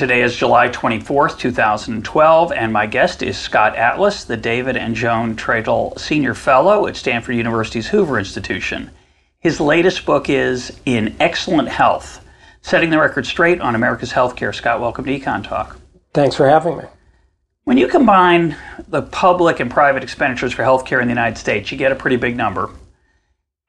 Today is July 24th, 2012, and my guest is Scott Atlas, the David and Joan Traitel Senior Fellow at Stanford University's Hoover Institution. His latest book is In Excellent Health Setting the Record Straight on America's Healthcare. Scott, welcome to Econ Talk. Thanks for having me. When you combine the public and private expenditures for healthcare in the United States, you get a pretty big number.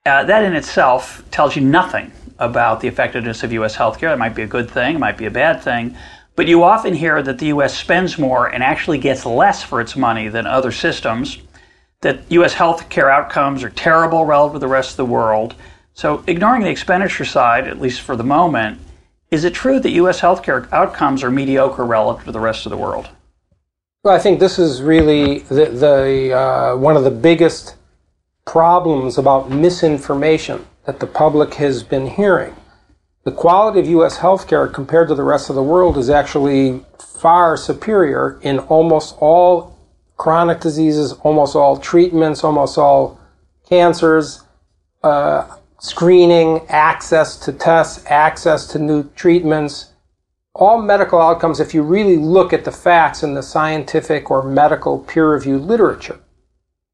Uh, that in itself tells you nothing about the effectiveness of U.S. healthcare. It might be a good thing, it might be a bad thing. But you often hear that the U.S. spends more and actually gets less for its money than other systems, that U.S. healthcare outcomes are terrible relative to the rest of the world. So, ignoring the expenditure side, at least for the moment, is it true that U.S. healthcare outcomes are mediocre relative to the rest of the world? Well, I think this is really the, the uh, one of the biggest problems about misinformation that the public has been hearing the quality of U.S. healthcare compared to the rest of the world is actually far superior in almost all chronic diseases, almost all treatments, almost all cancers, uh, screening, access to tests, access to new treatments, all medical outcomes if you really look at the facts in the scientific or medical peer reviewed literature.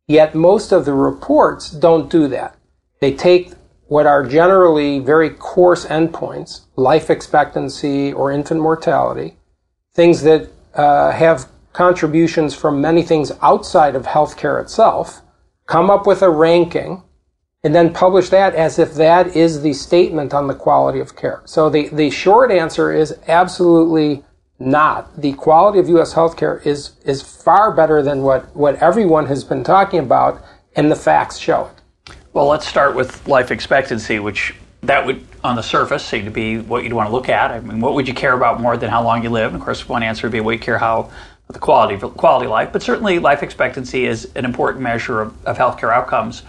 Yet most of the reports don't do that. They take what are generally very coarse endpoints, life expectancy or infant mortality, things that uh, have contributions from many things outside of healthcare itself, come up with a ranking, and then publish that as if that is the statement on the quality of care. So the, the short answer is absolutely not. The quality of U.S. healthcare is, is far better than what, what everyone has been talking about, and the facts show it. Well, let's start with life expectancy, which that would, on the surface, seem to be what you'd want to look at. I mean, what would you care about more than how long you live? And of course, one answer would be, we care how the quality of quality life. But certainly, life expectancy is an important measure of, of healthcare outcomes.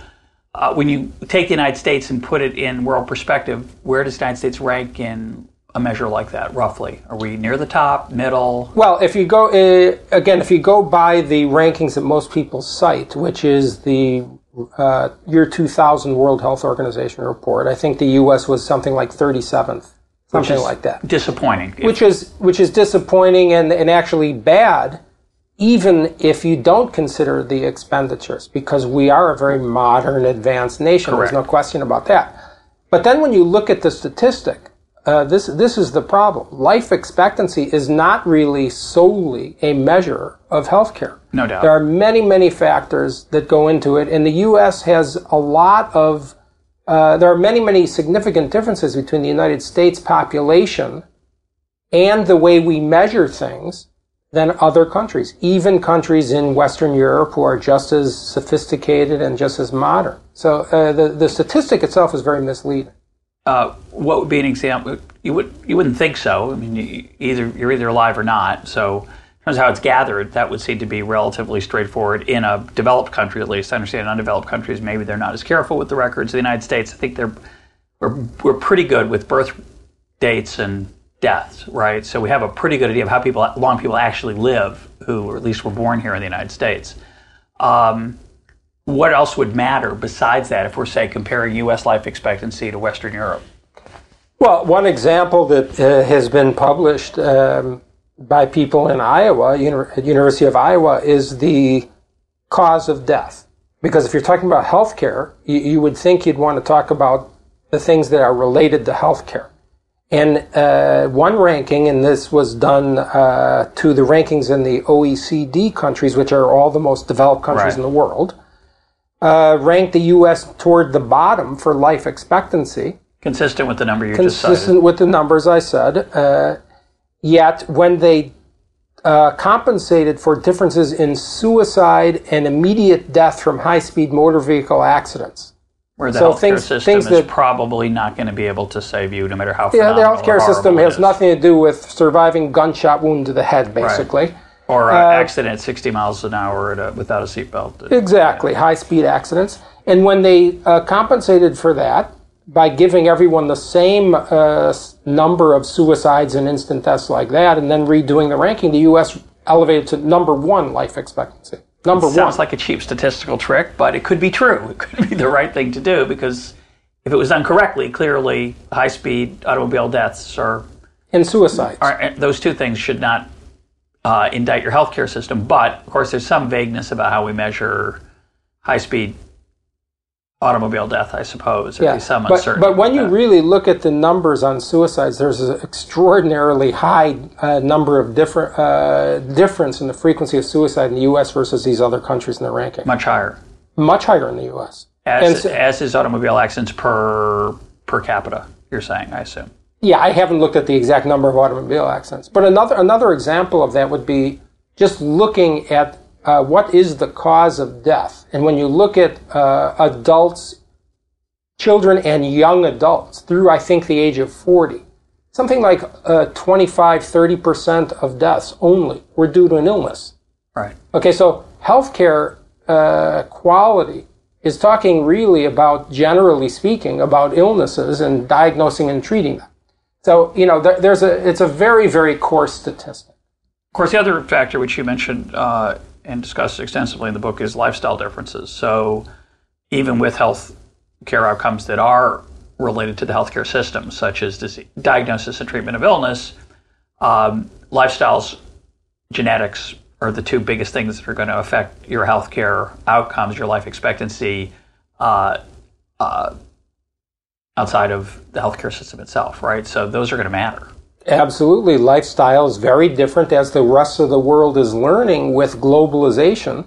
Uh, when you take the United States and put it in world perspective, where does the United States rank in a measure like that, roughly? Are we near the top, middle? Well, if you go, uh, again, if you go by the rankings that most people cite, which is the uh, year 2000 World Health Organization report. I think the U.S. was something like 37th, something like that. Disappointing. Which is which is disappointing and, and actually bad, even if you don't consider the expenditures, because we are a very modern, advanced nation. Correct. There's no question about that. But then when you look at the statistic, uh, this this is the problem. Life expectancy is not really solely a measure of healthcare. No doubt. There are many many factors that go into it, and the U.S. has a lot of. Uh, there are many many significant differences between the United States population and the way we measure things than other countries, even countries in Western Europe who are just as sophisticated and just as modern. So uh, the the statistic itself is very misleading. Uh, what would be an example? You would you wouldn't think so. I mean, you, either you're either alive or not. So, in terms of how it's gathered, that would seem to be relatively straightforward in a developed country, at least. I understand in undeveloped countries, maybe they're not as careful with the records. The United States, I think they're we're, we're pretty good with birth dates and deaths, right? So we have a pretty good idea of how people long people actually live, who at least were born here in the United States. Um, what else would matter besides that if we're, say, comparing U.S. life expectancy to Western Europe? Well, one example that uh, has been published um, by people in Iowa, at University of Iowa, is the cause of death. Because if you're talking about healthcare, you, you would think you'd want to talk about the things that are related to healthcare. And uh, one ranking, and this was done uh, to the rankings in the OECD countries, which are all the most developed countries Right. in the world, uh, ranked the U.S. toward the bottom for life expectancy, Consistent with the number you just cited. consistent with the numbers I said. Uh, yet, when they uh, compensated for differences in suicide and immediate death from high-speed motor vehicle accidents, Where the So healthcare things- system things is that- probably not going to be able to save you, no matter how. Yeah, the healthcare system has nothing to do with surviving gunshot wound to the head, basically. Or Uh, an accident at 60 miles an hour at a, without a seatbelt. Exactly, high speed accidents. And when they uh, compensated for that by giving everyone the same uh, number of suicides and instant deaths like that, and then redoing the ranking, the U.S. elevated to number one life expectancy. Number one. Sounds like a cheap statistical trick, but it could be true. It could be the right thing to do because if it was done correctly, clearly high speed automobile deaths are, and suicides. are those two things should not uh, indict your healthcare system. But of course, there's some vagueness about how we measure high speed automobile death, I suppose. There'd some but, uncertainty. but when you that. really look at the numbers on suicides, there's an extraordinarily high uh, number of different uh, difference in the frequency of suicide in the U.S. versus these other countries in the ranking. much higher, Much higher in the U.S. As, so- as is automobile accidents per per capita. You're saying, I assume. Yeah, I haven't looked at the exact number of automobile accidents, but another another example of that would be just looking at uh, what is the cause of death, and when you look at uh, adults, children, and young adults through I think the age of forty, something like uh, 25, 30 percent of deaths only were due to an illness. Right. Okay, so healthcare uh, quality is talking really about, generally speaking, about illnesses and diagnosing and treating them. So you know, there, there's a it's a very very coarse statistic. Of course, the other factor which you mentioned uh, and discussed extensively in the book is lifestyle differences. So, even with health care outcomes that are related to the healthcare system, such as disease, diagnosis and treatment of illness, um, lifestyles, genetics are the two biggest things that are going to affect your healthcare outcomes, your life expectancy, uh, uh, outside of the healthcare system itself, right? So, those are going to matter. Absolutely, lifestyle is very different as the rest of the world is learning with globalization.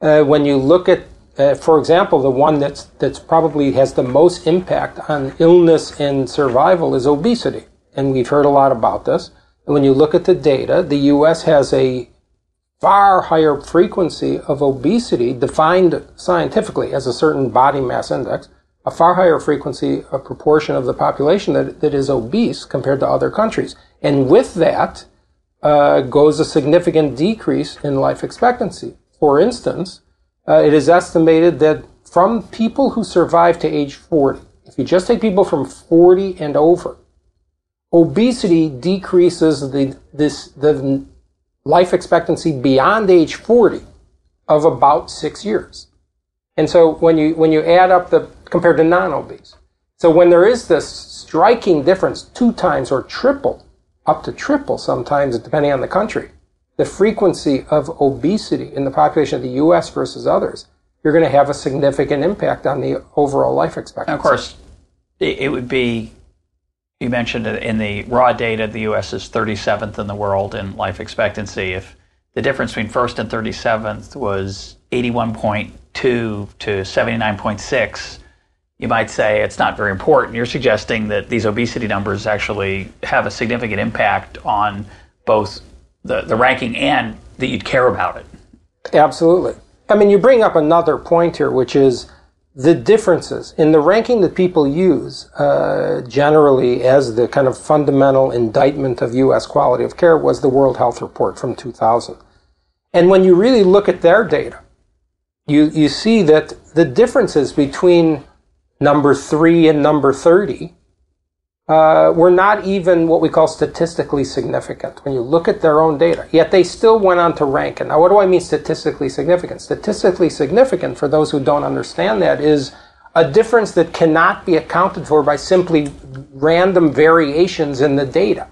Uh, when you look at, uh, for example, the one that's that's probably has the most impact on illness and survival is obesity, and we've heard a lot about this. And when you look at the data, the U.S. has a far higher frequency of obesity, defined scientifically as a certain body mass index, a far higher frequency, a proportion of the population that, that is obese compared to other countries. And with that uh, goes a significant decrease in life expectancy. For instance, uh, it is estimated that from people who survive to age 40, if you just take people from 40 and over, obesity decreases the, this, the life expectancy beyond age 40 of about six years. And so when you, when you add up the, compared to non-obese. So when there is this striking difference, two times or triple, up to triple sometimes, depending on the country, the frequency of obesity in the population of the U.S. versus others, you're going to have a significant impact on the overall life expectancy. And of course, it, would be. You mentioned in the raw data, the U.S. is 37th in the world in life expectancy. If the difference between first and 37th was 81.2 to 79.6, you might say it's not very important. You're suggesting that these obesity numbers actually have a significant impact on both the, the ranking and that you'd care about it. Absolutely. I mean, you bring up another point here, which is the differences in the ranking that people use uh, generally as the kind of fundamental indictment of U.S. quality of care was the World Health Report from 2000. And when you really look at their data, you, you see that the differences between number three and number 30 uh, were not even what we call statistically significant when you look at their own data. Yet they still went on to rank it. Now, what do I mean statistically significant? Statistically significant, for those who don't understand that, is a difference that cannot be accounted for by simply random variations in the data.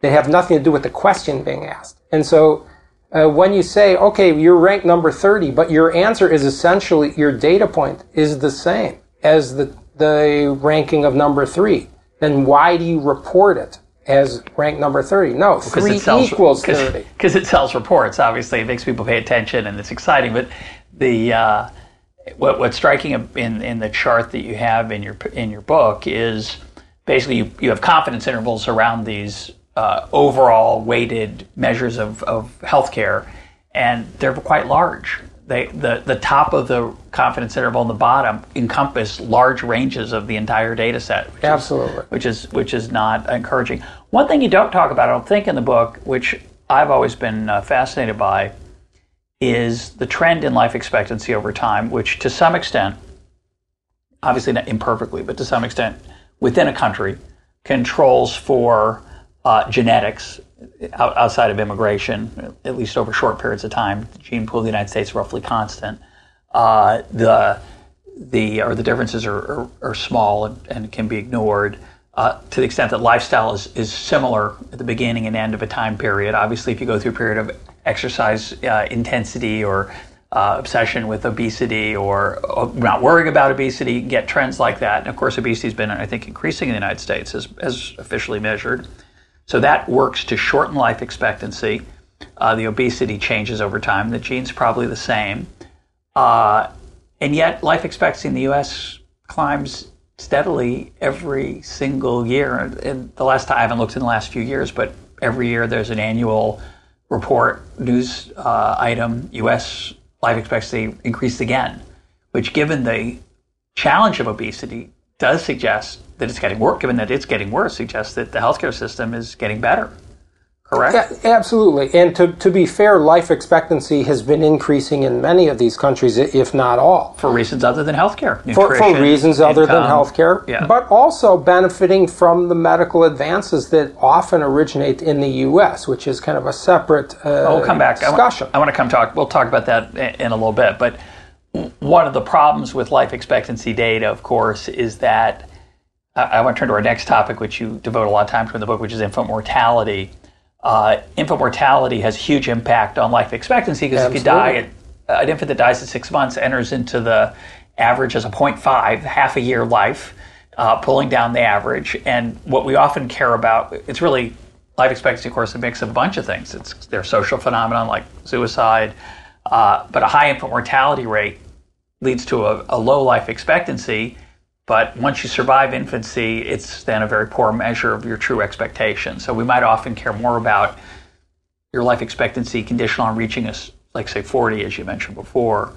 They have nothing to do with the question being asked. And so uh, when you say, okay, you're ranked number 30, but your answer is essentially, your data point is the same as the, the ranking of number three, then why do you report it as rank number 30? No, three equals 30. Because it sells reports, obviously. It makes people pay attention and it's exciting. But the uh, what, what's striking in, in the chart that you have in your, in your book is basically you, you have confidence intervals around these uh, overall weighted measures of, of healthcare, and they're quite large. they the the top of the confidence interval and the bottom encompass large ranges of the entire data set. Which Absolutely. Is, which is which is not encouraging. One thing you don't talk about, I don't think, in the book, which I've always been uh, fascinated by, is the trend in life expectancy over time, which to some extent, obviously not imperfectly, but to some extent, within a country, controls for uh, genetics outside of immigration, at least over short periods of time. The gene pool of the United States is roughly constant. Uh, the the or the differences are, are, are small and, and, can be ignored. Uh, to the extent that lifestyle is, is similar at the beginning and end of a time period. Obviously, if you go through a period of exercise uh, intensity or uh, obsession with obesity or not worrying about obesity, get trends like that. And of course, obesity has been, I think, increasing in the United States as, as officially measured. So that works to shorten life expectancy. Uh, the obesity changes over time. The gene's probably the same. Uh, and yet, life expectancy in the U.S. climbs steadily every single year. And the last time, I haven't looked in the last few years, but every year there's an annual report, news uh, item, U.S. life expectancy increased again, which, given the challenge of obesity, does suggest that it's getting worse, given that it's getting worse, suggests that the healthcare system is getting better. Correct? Yeah, absolutely. And to, to be fair, life expectancy has been increasing in many of these countries, if not all. For reasons other than healthcare. For, for, reasons other than healthcare. Yeah. But also benefiting from the medical advances that often originate in the U.S., which is kind of a separate uh, we'll come back. discussion. I want, I want to come talk, we'll talk about that in a little bit. But one of the problems with life expectancy data, of course, is that I want to turn to our next topic, which you devote a lot of time to in the book, which is infant mortality. Uh, infant mortality has a huge impact on life expectancy because if you die, at, an infant that dies at six months enters into the average as a 0.5, half a year life, uh, pulling down the average. And what we often care about, it's really life expectancy, of course, a mix of a bunch of things. It's their social phenomenon like suicide, uh, but a high infant mortality rate leads to a, a, low life expectancy. But once you survive infancy, it's then a very poor measure of your true expectation. So we might often care more about your life expectancy conditional on reaching a, like say 40, as you mentioned before.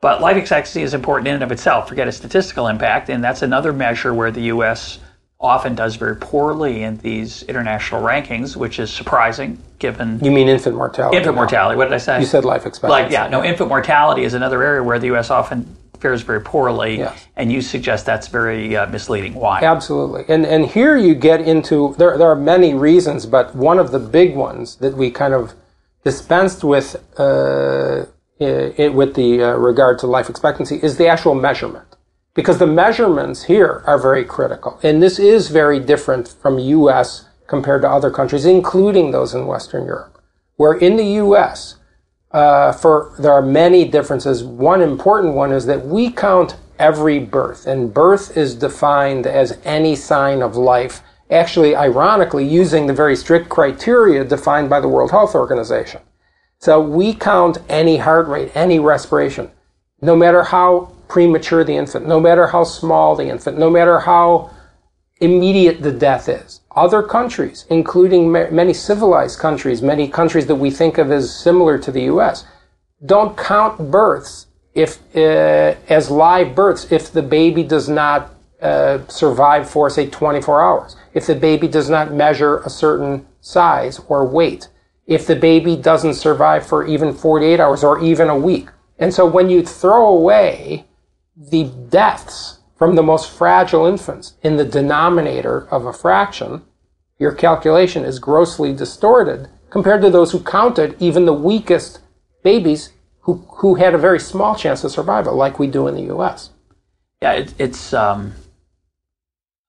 But life expectancy is important in and of itself. Forget a statistical impact, and that's another measure where the U.S often does very poorly in these international rankings, which is surprising given. You mean infant mortality? Infant mortality. What did I say? You said life expectancy. Like, yeah, no, infant mortality is another area where the U.S. often fares very poorly, yes. and you suggest that's very uh, misleading. Why? Absolutely. And and here you get into there. There are many reasons, but one of the big ones that we kind of dispensed with uh, it, with the uh, regard to life expectancy is the actual measurement because the measurements here are very critical. And this is very different from US compared to other countries, including those in Western Europe, where in the US, uh, for there are many differences. One important one is that we count every birth, and birth is defined as any sign of life. Actually, ironically, using the very strict criteria defined by the World Health Organization. So we count any heart rate, any respiration, no matter how premature the infant, no matter how small the infant, no matter how immediate the death is. Other countries, including ma- many civilized countries, many countries that we think of as similar to the U.S., don't count births if uh, as live births if the baby does not uh, survive for say 24 hours, if the baby does not measure a certain size or weight, if the baby doesn't survive for even 48 hours or even a week. And so when you throw away the deaths from the most fragile infants in the denominator of a fraction, your calculation is grossly distorted compared to those who counted even the weakest babies who, who had a very small chance of survival, like we do in the U.S. Yeah, it, it's um,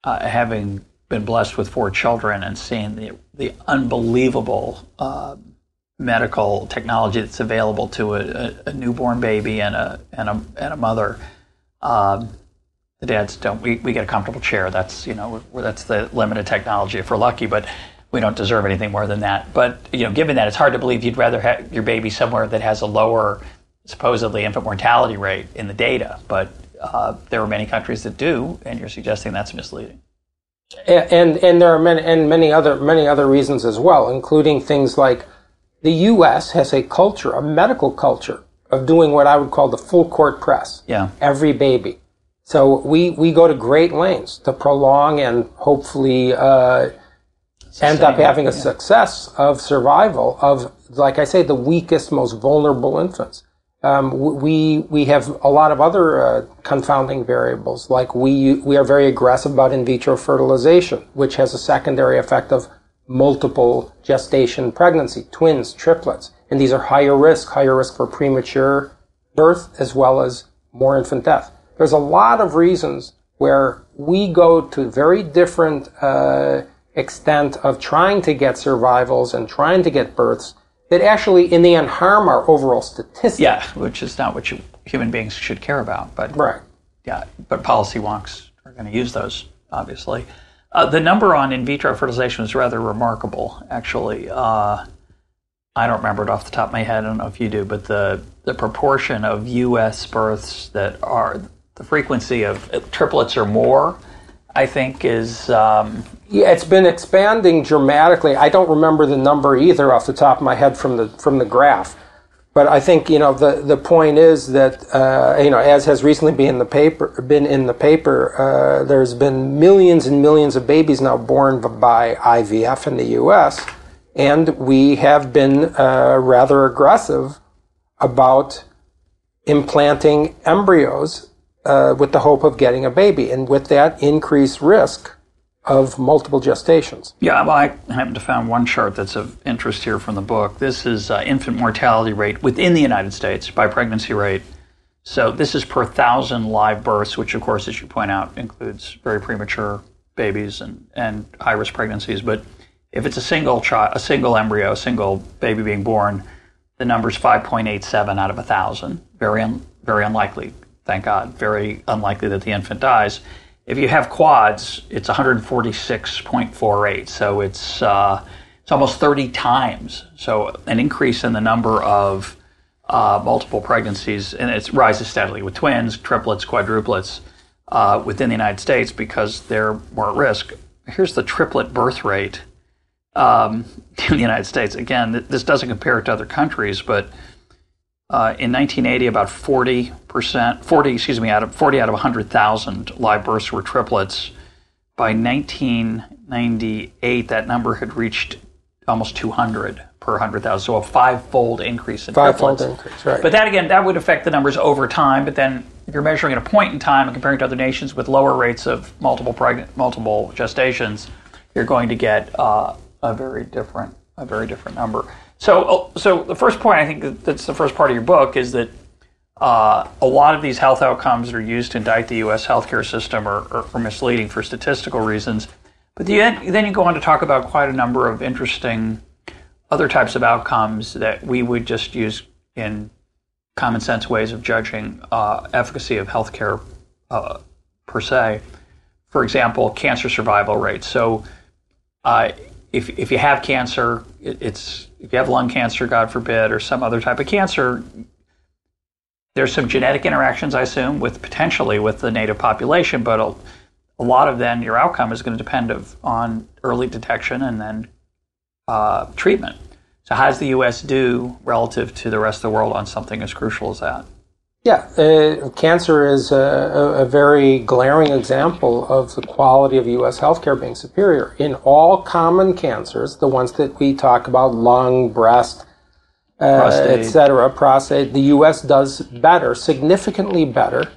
uh, having been blessed with four children and seeing the, the unbelievable uh, medical technology that's available to a, a, newborn baby and a, and a, and a mother um, the dads don't. We, we get a comfortable chair. That's you know that's the limited technology if we're lucky, but we don't deserve anything more than that. But you know, given that, it's hard to believe you'd rather have your baby somewhere that has a lower supposedly infant mortality rate in the data. But uh, there are many countries that do, and you're suggesting that's misleading. And and there are many and many other many other reasons as well, including things like the U.S. has a culture, a medical culture of doing what I would call the full court press. Yeah. Every baby. So we, we go to great lengths to prolong and hopefully uh, end up having a yeah. success of survival of, like I say, the weakest, most vulnerable infants. Um, we we have a lot of other uh, confounding variables, like we we are very aggressive about in vitro fertilization, which has a secondary effect of multiple gestation pregnancy, twins, triplets, and these are higher risk, higher risk for premature birth as well as more infant death. There's a lot of reasons where we go to very different uh, extent of trying to get survivals and trying to get births that actually in the end harm our overall statistics. Yeah, which is not what you, human beings should care about. But Right. yeah, but policy wonks are going to use those, obviously. Uh, the number on in vitro fertilization is rather remarkable, actually. Uh, I don't remember it off the top of my head. I don't know if you do, but the the proportion of U.S. births that are the frequency of triplets or more, I think, is um, Yeah, it's been expanding dramatically. I don't remember the number either off the top of my head from the from the graph, but I think you know the the point is that uh, you know as has recently been in the paper been in the paper, uh, there's been millions and millions of babies now born by IVF in the U.S. and we have been uh, rather aggressive about implanting embryos uh, with the hope of getting a baby, and with that increased risk of multiple gestations. Yeah, well, I happen to found one chart that's of interest here from the book. This is uh, infant mortality rate within the United States by pregnancy rate. So this is per thousand live births, which, of course, as you point out, includes very premature babies and, and high risk pregnancies. But if it's a single child, a single embryo, a single baby being born, the number is 5.87 out of a thousand. Very, un, very unlikely. Thank God. Very unlikely that the infant dies. If you have quads, it's 146.48. So it's uh, it's almost 30 times. So an increase in the number of uh, multiple pregnancies, and it rises steadily with twins, triplets, quadruplets uh, within the United States because they're more at risk. Here's the triplet birth rate um, in the United States. Again, this doesn't compare to other countries, but uh, in 1980, about 40 percent, 40 excuse me, out of 40 out of 100,000 live births were triplets. By 1998, that number had reached almost 200 per 100,000, so a five-fold increase in Five-fold triplets. increase, right. But that again, that would affect the numbers over time. But then if you're measuring at a point in time and comparing to other nations with lower rates of multiple pregnant, multiple gestations, you're going to get uh, a very different, a very different number. So, so the first point I think that's the first part of your book is that uh, a lot of these health outcomes that are used to indict the U.S. healthcare system are, are, are misleading for statistical reasons. But the, then you go on to talk about quite a number of interesting other types of outcomes that we would just use in common sense ways of judging uh, efficacy of healthcare uh, per se. For example, cancer survival rates. So, uh, if if you have cancer, it, it's if you have lung cancer, God forbid, or some other type of cancer, there's some genetic interactions, I assume, with potentially with the native population, but a, a lot of then your outcome is going to depend of, on early detection and then uh, treatment. So, how does the U.S. do relative to the rest of the world on something as crucial as that? Yeah, uh, cancer is a, a, very glaring example of the quality of U.S. healthcare being superior. In all common cancers, the ones that we talk about, lung, breast, uh, Prostate. et cetera, prostate, the U.S. does better, significantly better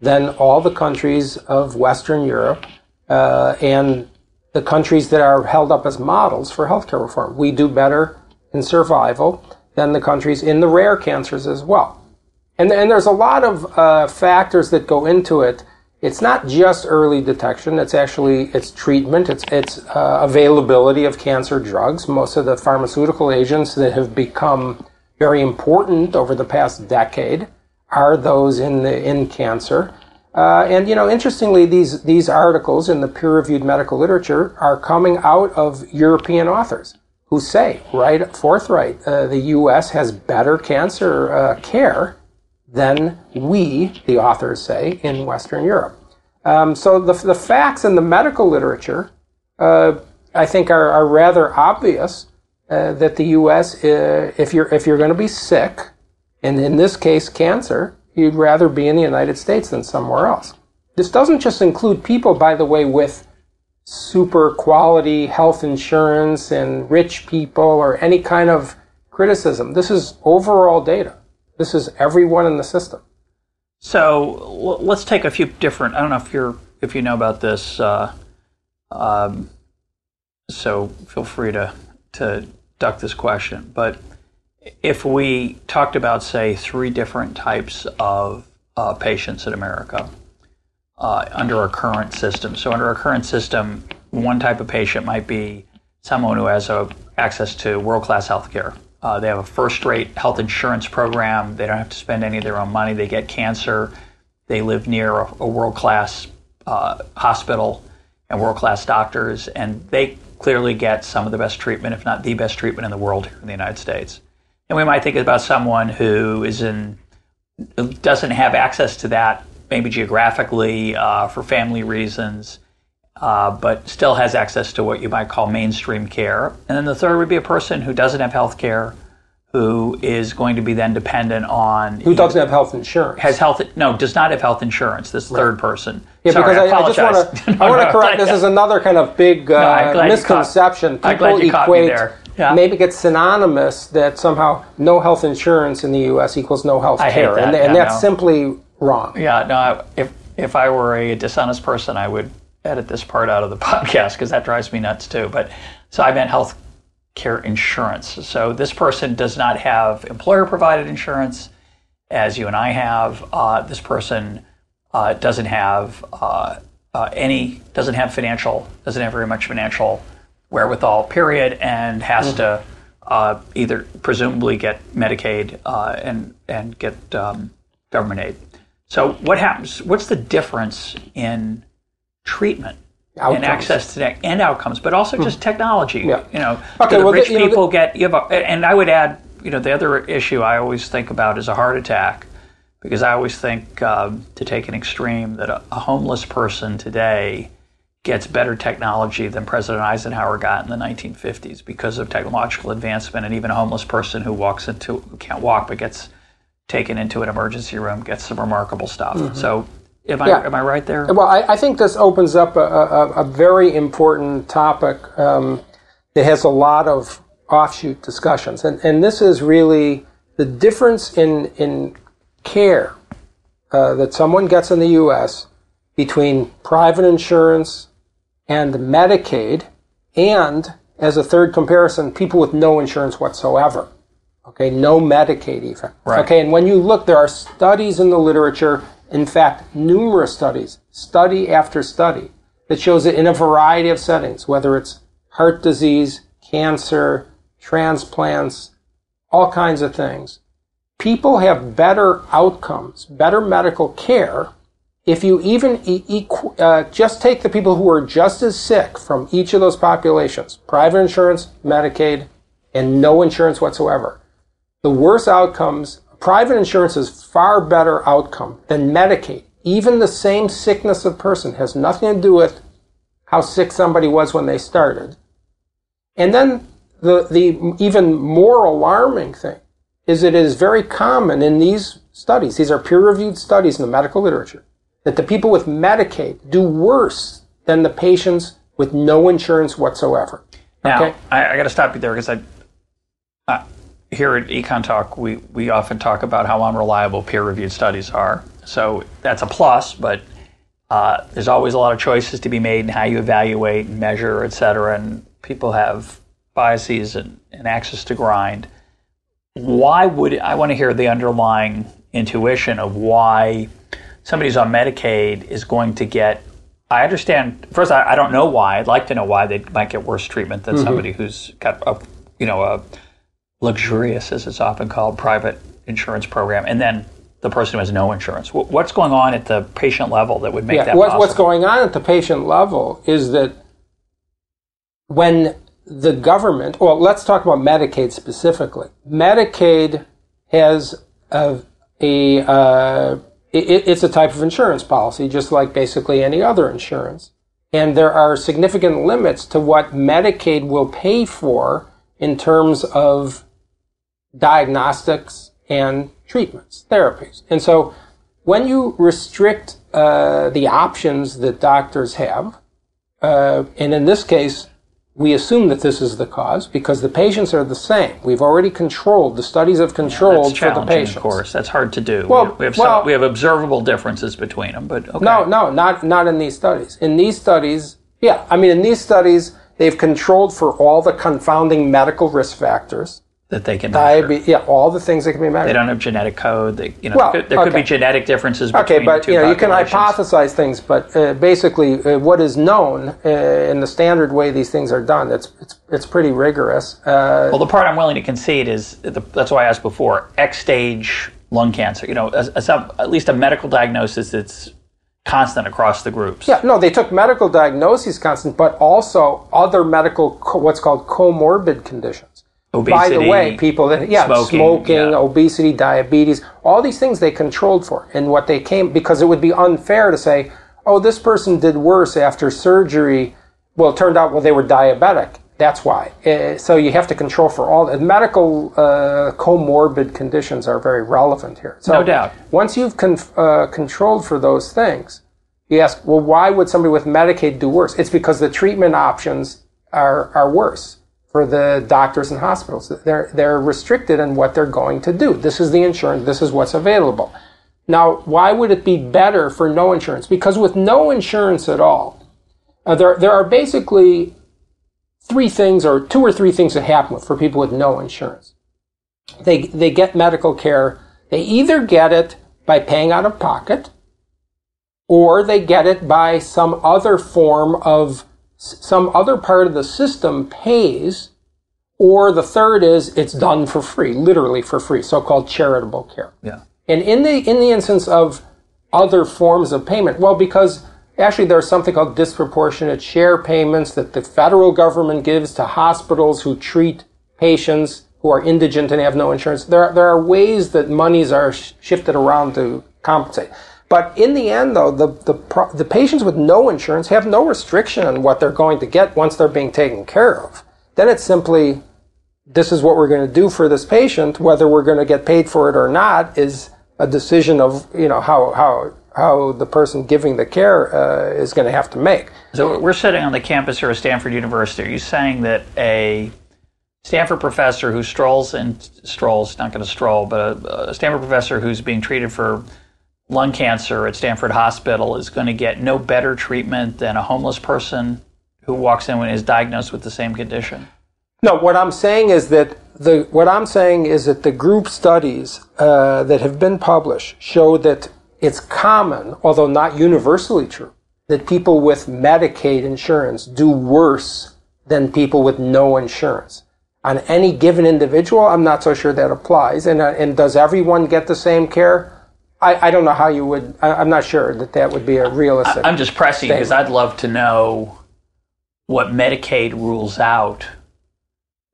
than all the countries of Western Europe uh, and the countries that are held up as models for healthcare reform. We do better in survival than the countries in the rare cancers as well. And, and there's a lot of uh, factors that go into it. It's not just early detection. It's actually it's treatment. It's it's uh, availability of cancer drugs. Most of the pharmaceutical agents that have become very important over the past decade are those in the in cancer. Uh, and you know, interestingly, these these articles in the peer-reviewed medical literature are coming out of European authors who say, right, forthright, uh, the U.S. has better cancer uh, care than we, the authors say, in Western Europe. Um, so the, the facts in the medical literature, uh, I think, are, are rather obvious uh, that the U.S., uh, if you're if you're going to be sick and in this case, cancer, you'd rather be in the United States than somewhere else. This doesn't just include people, by the way, with super quality health insurance and rich people or any kind of criticism. This is overall data. This is everyone in the system. So let's take a few different. I don't know if you're if you know about this. Uh, um, so feel free to to duck this question. But if we talked about, say, three different types of uh, patients in America uh, under our current system. So under our current system, one type of patient might be someone who has a, access to world class health care. Uh, they have a first rate health insurance program. They don't have to spend any of their own money. They get cancer. They live near a, a world class uh, hospital and world class doctors, and they clearly get some of the best treatment, if not the best treatment in the world here in the United States. And we might think about someone who is in doesn't have access to that, maybe geographically uh, for family reasons, uh, but still has access to what you might call mainstream care. And then the third would be a person who doesn't have health care, who is going to be then dependent on who doesn't have health insurance has health no does not have health insurance this right. third person yeah Sorry, because I, I, I, just want to I want to correct this is another kind of big uh, no, misconception caught, people equate yeah. maybe get synonymous that somehow no health insurance in the U.S. equals no health care and, and that's no. simply wrong yeah no if if I were a dishonest person I would edit this part out of the podcast because that drives me nuts too but so I meant health care insurance. So this person does not have employer provided insurance as you and I have. Uh, this person uh, doesn't have uh, uh, any, doesn't have financial, doesn't have very much financial wherewithal, period, and has mm-hmm. to uh, either presumably get Medicaid uh, and, and get um, government aid. So what happens? What's the difference in treatment Outcomes. and access to that and outcomes, but also just hmm. technology. Yeah. You know, okay, the well, rich the, people know, get. You have a, and I would add, you know, the other issue I always think about is a heart attack, because I always think um, to take an extreme that a, a, homeless person today gets better technology than President Eisenhower got in the 1950s because of technological advancement, and even a homeless person who walks into who can't walk but gets taken into an emergency room gets some remarkable stuff. Mm-hmm. So Am I, yeah. am I right there? Well, I, I think this opens up a, a, a very important topic um, that has a lot of offshoot discussions. And, and this is really the difference in, in care uh, that someone gets in the U.S. between private insurance and Medicaid, and as a third comparison, people with no insurance whatsoever. Okay, no Medicaid even. Right. Okay, and when you look, there are studies in the literature in fact, numerous studies, study after study, that shows that in a variety of settings, whether it's heart disease, cancer, transplants, all kinds of things, people have better outcomes, better medical care if you even e- uh, just take the people who are just as sick from each of those populations, private insurance, Medicaid, and no insurance whatsoever. The worse outcomes private insurance is far better outcome than Medicaid. Even the same sickness of person has nothing to do with how sick somebody was when they started. And then the, the even more alarming thing is it is very common in these studies, these are peer reviewed studies in the medical literature, that the people with Medicaid do worse than the patients with no insurance whatsoever. Now, okay? I, I got to stop you there because I, uh, here at Econ Talk, we, we often talk about how unreliable peer reviewed studies are. So that's a plus, but uh, there's always a lot of choices to be made in how you evaluate and measure, et cetera, and people have biases and, and access to grind. Why would I want to hear the underlying intuition of why somebody who's on Medicaid is going to get I understand. First, I, I, don't know why. I'd like to know why they might get worse treatment than mm-hmm. somebody who's got a, you know, a luxurious, as it's often called, private insurance program, and then the person who has no insurance. What's going on at the patient level that would make yeah, that what, What's going on at the patient level is that when the government, well, let's talk about Medicaid specifically. Medicaid has a, a uh, it, it's a type of insurance policy, just like basically any other insurance. And there are significant limits to what Medicaid will pay for in terms of diagnostics and treatments, therapies. And so when you restrict uh, the options that doctors have, uh, and in this case, we assume that this is the cause because the patients are the same. We've already controlled the studies have controlled yeah, for the patients. Of course, that's hard to do. Well, we have well, some, we have observable differences between them, but okay. no, no, not not in these studies. In these studies, yeah, I mean, in these studies, they've controlled for all the confounding medical risk factors that they can diabetes, yeah, all the things that can be measured. They don't have genetic code. They, you know, Well, there, could, there could be genetic differences between Okay, but you know you can hypothesize things, but uh, basically, uh, what is known uh, in the standard way these things are done, it's it's it's pretty rigorous. Uh, Well, the part I'm willing to concede is the, that's why I asked before: X stage lung cancer. You know, a, a, at least a medical diagnosis that's constant across the groups. yeah, no, they took medical diagnoses constant, but also other medical co- what's called comorbid conditions. Obesity. By the way, people that yeah, smoking, smoking, yeah. obesity, diabetes, all these things they controlled for, and what they came because it would be unfair to say, oh, this person did worse after surgery. Well, it turned out well they were diabetic. That's why. Uh, so you have to control for all the medical uh, comorbid conditions are very relevant here. So No doubt. Once you've uh, controlled for those things, you ask, well, why would somebody with Medicaid do worse? It's because the treatment options are are worse for the doctors and hospitals. They're they're restricted in what they're going to do. This is the insurance. This is what's available. Now, why would it be better for no insurance? Because with no insurance at all, uh, there there are basically three things or two or three things that happen with for people with no insurance. They they get medical care. They either get it by paying out of pocket, or they get it by some other form of some other part of the system pays, or the third is it's done for free, literally for free, so-called charitable care. Yeah. And in the in the instance of other forms of payment, well, because actually there's something called disproportionate share payments that the federal government gives to hospitals who treat patients who are indigent and have no insurance. There there are ways that monies are sh- shifted around to compensate. But in the end, though, the, the, the patients with no insurance have no restriction on what they're going to get once they're being taken care of. Then it's simply, this is what we're going to do for this patient. Whether we're going to get paid for it or not is a decision of, you know, how, how, how the person giving the care uh, is going to have to make. So we're sitting on the campus here at Stanford University. Are you saying that a Stanford professor who strolls and strolls, not going to stroll, but a, a Stanford professor who's being treated for lung cancer at Stanford Hospital is going to get no better treatment than a homeless person who walks in and is diagnosed with the same condition? No, what I'm saying is that the what I'm saying is that the group studies uh, that have been published show that it's common, although not universally true, that people with Medicaid insurance do worse than people with no insurance. On any given individual, I'm not so sure that applies. And, uh, and does everyone get the same care? I, I don't know how you would. I, I'm not sure that that would be a realistic. I'm just pressing because I'd love to know what Medicaid rules out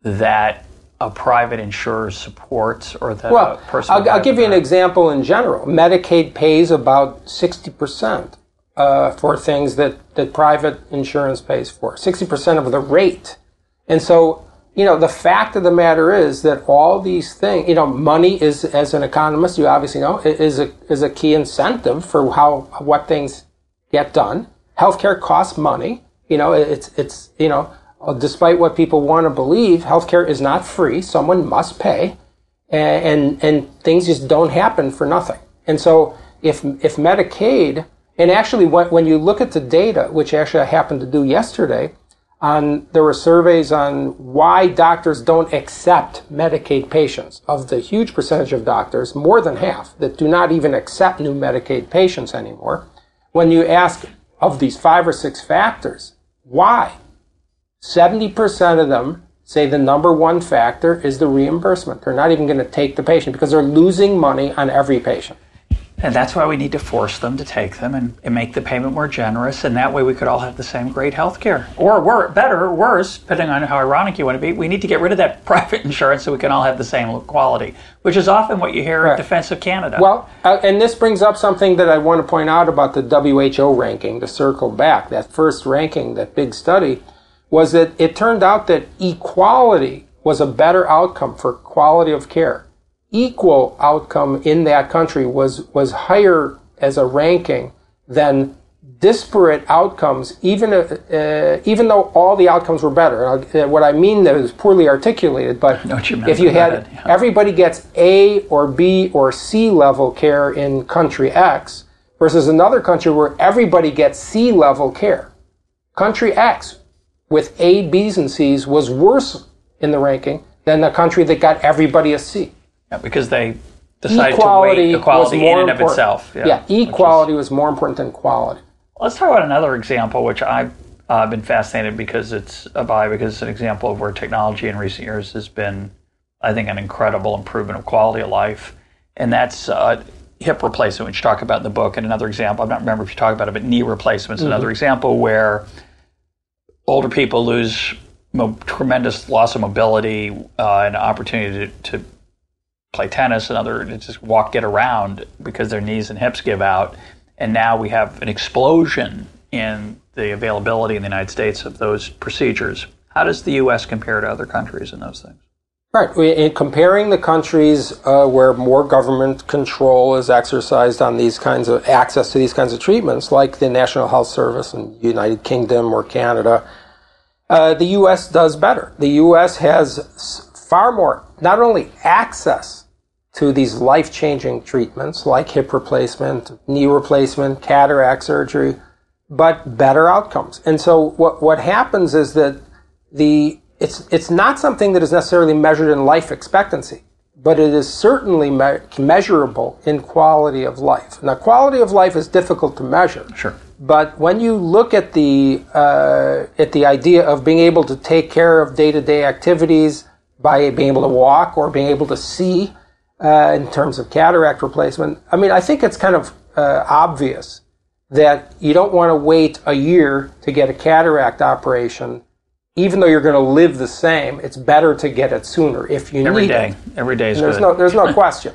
that a private insurer supports or that Well, a person. I'll, I'll give you an example in general. Medicaid pays about 60% uh, for things that, that private insurance pays for, 60% of the rate. And so, you know, the fact of the matter is that all these things, you know, money is, as an economist, you obviously know, is a, is a key incentive for how, what things get done. Healthcare costs money. You know, it's, it's, you know, despite what people want to believe, healthcare is not free. Someone must pay and, and and things just don't happen for nothing. And so if if Medicaid and actually when, when you look at the data, which actually I happened to do yesterday, on there were surveys on why doctors don't accept Medicaid patients. Of the huge percentage of doctors, more than half that do not even accept new Medicaid patients anymore. When you ask of these five or six factors, why? 70% of them say the number one factor is the reimbursement. They're not even going to take the patient because they're losing money on every patient. And that's why we need to force them to take them and, and make the payment more generous. And that way we could all have the same great health care. Or wor- better or worse, depending on how ironic you want to be, we need to get rid of that private insurance so we can all have the same quality, which is often what you hear Right. in defense of Canada. Well, uh, and this brings up something that I want to point out about the WHO ranking, to circle back. That first ranking, that big study, was that it turned out that equality was a better outcome for quality of care. Equal outcome in that country was, was higher as a ranking than disparate outcomes, even uh, even though all the outcomes were better. Uh, what I mean that is poorly articulated, but you if you had yeah. everybody gets A or B or C level care in country X versus another country where everybody gets C level care, country X with A, B's, and C's was worse in the ranking than the country that got everybody a C. Yeah, because they decided equality to weight equality in and of itself. Yeah, yeah equality is, was more important than quality. Let's talk about another example, which I've uh, been fascinated because it's a by because it's an example of where technology in recent years has been, I think, an incredible improvement of quality of life, and that's uh, hip replacement, which you talk about in the book. And another example, I don't remember if you talk about it, but knee replacement is mm-hmm. another example where older people lose mo- tremendous loss of mobility uh, and opportunity to, to play tennis and other just walk, get around because their knees and hips give out and now we have an explosion in the availability in the United States of those procedures. How does the U.S. compare to other countries in those things? Right. In comparing the countries uh, where more government control is exercised on these kinds of access to these kinds of treatments, like the National Health Service in the United Kingdom or Canada, uh, the U.S. does better. The U.S. has far more, not only access to these life changing treatments like hip replacement, knee replacement, cataract surgery, but better outcomes. And so what, what happens is that the, it's, it's not something that is necessarily measured in life expectancy, but it is certainly me- measurable in quality of life. Now, quality of life is difficult to measure. Sure. But when you look at the, uh, at the idea of being able to take care of day to day activities by being able to walk or being able to see, uh, in terms of cataract replacement. I mean, I think it's kind of uh, obvious that you don't want to wait a year to get a cataract operation. Even though you're going to live the same, it's better to get it sooner if you Every need day. it. every day. Every day is there's good. no there's no question.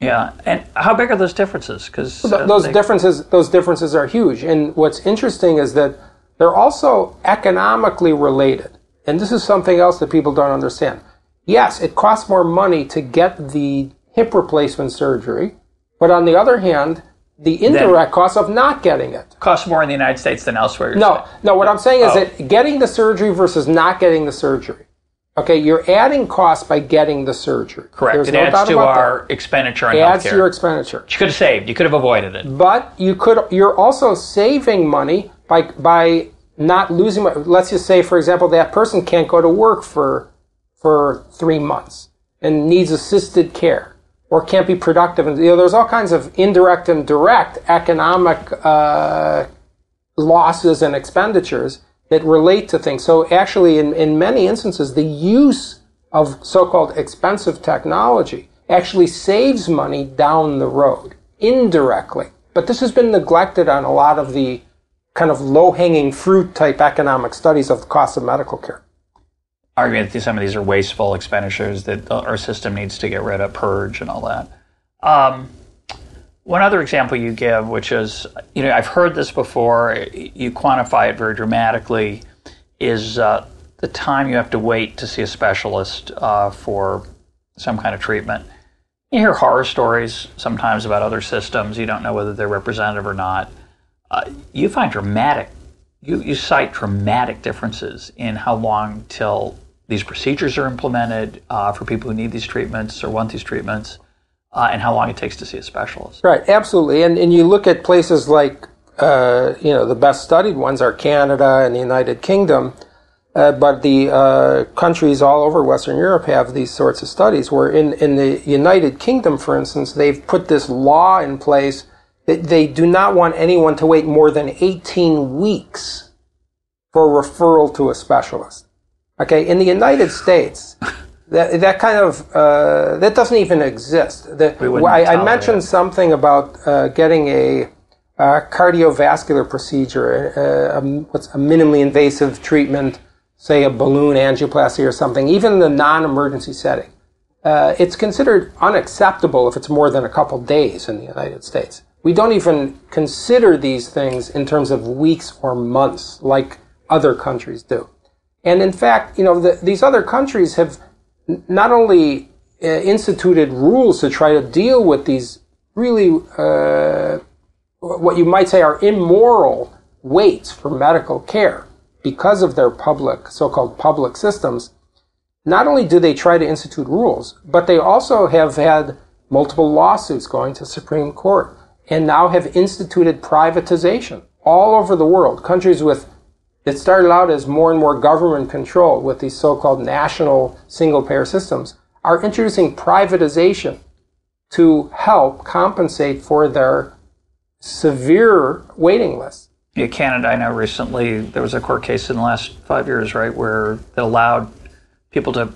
Yeah, and how big are those differences? Because uh, those they... differences those differences are huge. And what's interesting is that they're also economically related. And this is something else that people don't understand. Yes, it costs more money to get the hip replacement surgery, but on the other hand, the indirect cost of not getting it costs more in the United States than elsewhere. No, saying. no. What I'm saying is oh. that getting the surgery versus not getting the surgery. Okay, you're adding cost by getting the surgery. Correct. There's it no adds to our that. expenditure on adds healthcare. to your expenditure. You could have saved. You could have avoided it. But you could. You're also saving money by by not losing. Let's just say, for example, that person can't go to work for for three months and needs assisted care or can't be productive. And you know, there's all kinds of indirect and direct economic uh, losses and expenditures that relate to things. So actually, in, in many instances, the use of so-called expensive technology actually saves money down the road indirectly. But this has been neglected on a lot of the kind of low-hanging fruit type economic studies of the cost of medical care argument that some of these are wasteful expenditures that our system needs to get rid of, purge, and all that. Um, one other example you give, which is, you know, I've heard this before, you quantify it very dramatically, is uh, the time you have to wait to see a specialist uh, for some kind of treatment. You hear horror stories sometimes about other systems. You don't know whether they're representative or not. Uh, you find dramatic, you, you cite dramatic differences in how long till these procedures are implemented uh, for people who need these treatments or want these treatments, uh, and how long it takes to see a specialist. Right, absolutely. And, and you look at places like, uh, you know, the best studied ones are Canada and the United Kingdom. Uh, but the uh, countries all over Western Europe have these sorts of studies. Where in, in the United Kingdom, for instance, they've put this law in place that they do not want anyone to wait more than 18 weeks for referral to a specialist. Okay, in the United States, that, that kind of uh, that doesn't even exist. The, I, I, mentioned something about uh, getting a, a, cardiovascular procedure, uh, a, what's a minimally invasive treatment, say a balloon angioplasty or something, even in the non-emergency setting. Uh, it's considered unacceptable if it's more than a couple days in the United States. We don't even consider these things in terms of weeks or months like other countries do. And in fact, you know, the, these other countries have not only uh, instituted rules to try to deal with these really, uh, what you might say are immoral waits for medical care because of their public, so-called public systems, not only do they try to institute rules, but they also have had multiple lawsuits going to Supreme Court and now have instituted privatization all over the world. Countries with it started out as more and more government control with these so-called national single-payer systems are introducing privatization to help compensate for their severe waiting lists. Yeah, Canada, I know recently there was a court case in the last five years, right, where it allowed people to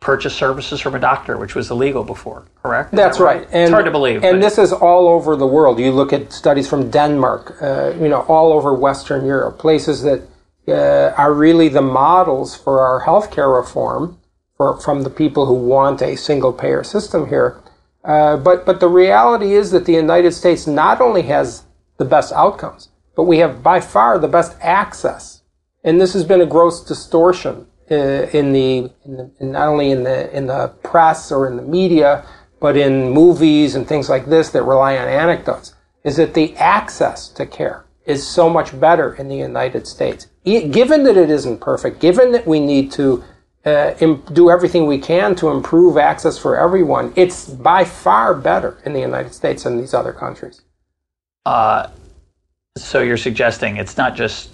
purchase services from a doctor, which was illegal before, correct? Is That's that right. And, it's hard to believe. And but- this is all over the world. You look at studies from Denmark, uh, you know, all over Western Europe, places that uh, are really the models for our healthcare reform for, from the people who want a single payer system here. Uh, but but the reality is that the United States not only has the best outcomes, but we have by far the best access. And this has been a gross distortion uh, in the, in the in not only in the in the press or in the media, but in movies and things like this that rely on anecdotes. Is that the access to care is so much better in the United States, given that it isn't perfect, given that we need to uh, im- do everything we can to improve access for everyone. It's by far better in the United States than these other countries. Uh, so you're suggesting it's not just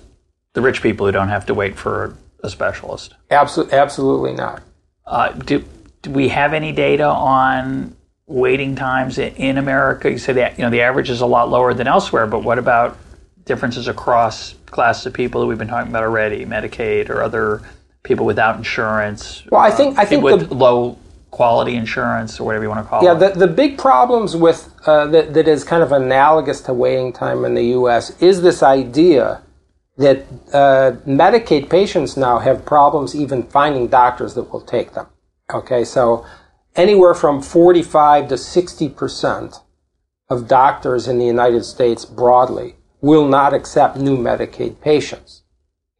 the rich people who don't have to wait for a specialist. Absolutely, absolutely not. Uh, do, do we have any data on waiting times in, in America? You say that you know the average is a lot lower than elsewhere, but what about differences across classes of people that we've been talking about already, Medicaid or other people without insurance? Well, I think I think with the, low quality insurance or whatever you want to call yeah it. Yeah, the, the big problems with uh, that, that is kind of analogous to waiting time in the U.S. is this idea that uh, Medicaid patients now have problems even finding doctors that will take them. Okay, so anywhere from 45 to 60 percent of doctors in the United States broadly will not accept new Medicaid patients.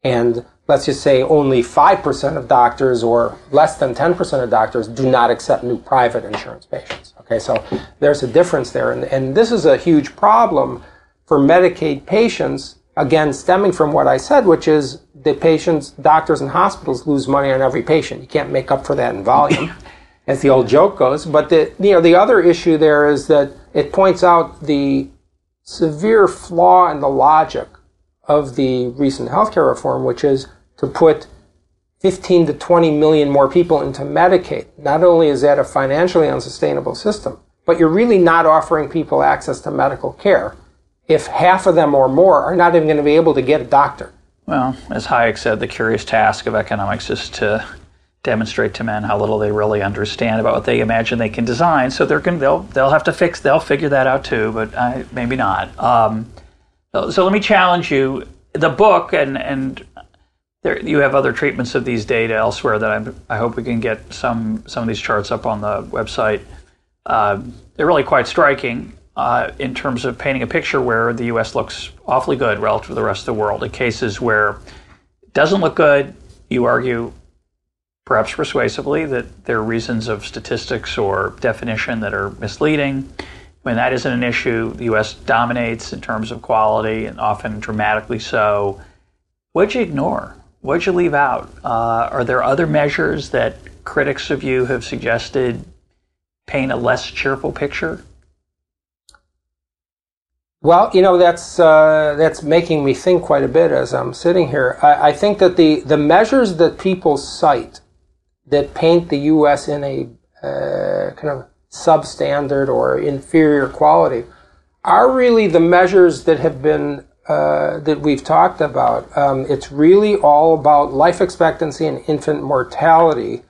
And let's just say only 5% of doctors or less than 10% of doctors do not accept new private insurance patients. Okay, so there's a difference there. And, and this is a huge problem for Medicaid patients, again, stemming from what I said, which is the patients, doctors and hospitals lose money on every patient. You can't make up for that in volume, as the old joke goes. But the, you know, the other issue there is that it points out the severe flaw in the logic of the recent healthcare reform, which is to put 15 to 20 million more people into Medicaid. Not only is that a financially unsustainable system, but you're really not offering people access to medical care if half of them or more are not even going to be able to get a doctor. Well, as Hayek said, the curious task of economics is to demonstrate to men how little they really understand about what they imagine they can design. So they're going they'll they'll have to fix they'll figure that out too, but I, maybe not. Um, so, let me challenge you. The book and and there, you have other treatments of these data elsewhere that I, I hope we can get some some of these charts up on the website. Uh, they're really quite striking uh, in terms of painting a picture where the U.S. looks awfully good relative to the rest of the world. In cases where it doesn't look good, you argue, perhaps persuasively, that there are reasons of statistics or definition that are misleading. When that isn't an issue, the U.S. dominates in terms of quality and often dramatically so. What'd you ignore? What'd you leave out? Uh, are there other measures that critics of you have suggested paint a less cheerful picture? Well, you know that's uh, that's making me think quite a bit as I'm sitting here. I, I, think that the the measures that people cite that paint the U.S. in a uh, kind of substandard or inferior quality are really the measures that have been uh, that we've talked about. Um, it's really all about life expectancy and infant mortality,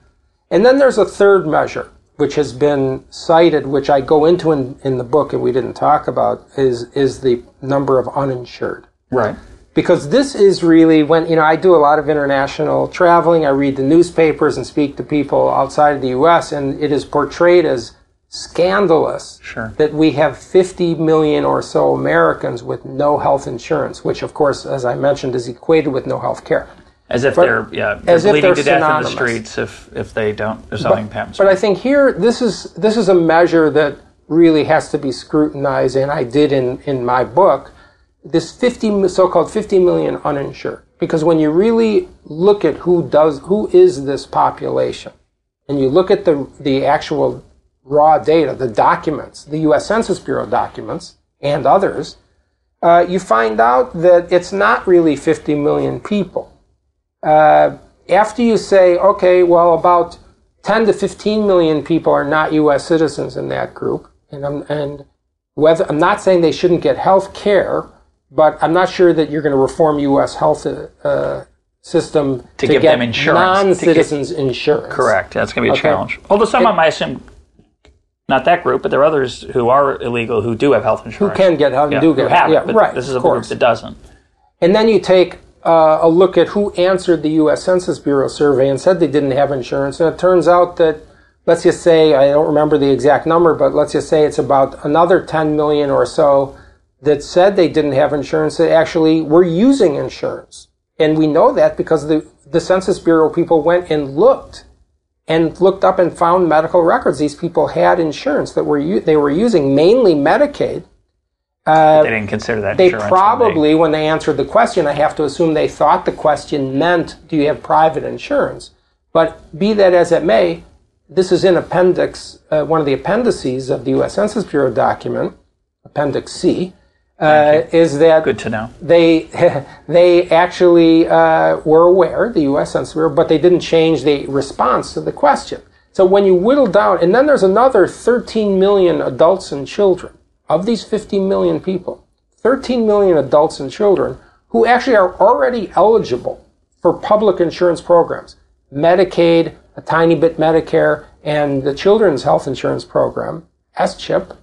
and then there's a third measure which has been cited, which I go into in, in the book and we didn't talk about, is is the number of uninsured. Right. Because this is really when you know I do a lot of international traveling. I read the newspapers and speak to people outside of the U.S. and it is portrayed as scandalous Sure. that we have 50 million or so Americans with no health insurance, which of course, as I mentioned, is equated with no health care. As if But- they're yeah they're as if bleeding they're to death in the synonymous. streets if if they don't if something happens. But I think here, this is this is a measure that really has to be scrutinized, and I did in in my book. This 50 so-called 50 million uninsured, because when you really look at who does who is this population, and you look at the the actual raw data, the documents, the U.S. Census Bureau documents, and others, uh, you find out that it's not really 50 million people. Uh, after you say, okay, well, about 10 to 15 million people are not U.S. citizens in that group, and I'm, and whether I'm not saying they shouldn't get health care, but I'm not sure that you're going to reform U.S. health uh, system to, give get them insurance, to get- non-citizens insurance. Correct. That's going to be a Okay. challenge. Although some of them, I assume, not that group, but there are others who are illegal who do have health insurance. Who can get health, yeah, do who get have yeah, it, but right. this is a group that doesn't. And then you take uh, a look at who answered the U.S. Census Bureau survey and said they didn't have insurance. And it turns out that, let's just say, I don't remember the exact number, but let's just say it's about another 10 million or so that said they didn't have insurance that actually were using insurance. And we know that because the, the Census Bureau people went and looked and looked up and found medical records. These people had insurance that were u- they were using mainly Medicaid. they didn't consider that They insurance. when probably, when they answered the question, I have to assume they thought the question meant, do you have private insurance? But be that as it may, this is in appendix, uh, one of the appendices of the U.S. Census Bureau document, Appendix C, uh, is that Good to know. they they actually uh, were aware, the U.S. Census Bureau, but they didn't change the response to the question. So when you whittle down, and then there's another 13 million adults and children of these 50 million people, 13 million adults and children who actually are already eligible for public insurance programs, Medicaid, a tiny bit Medicare, and the Children's Health Insurance Program, SCHIP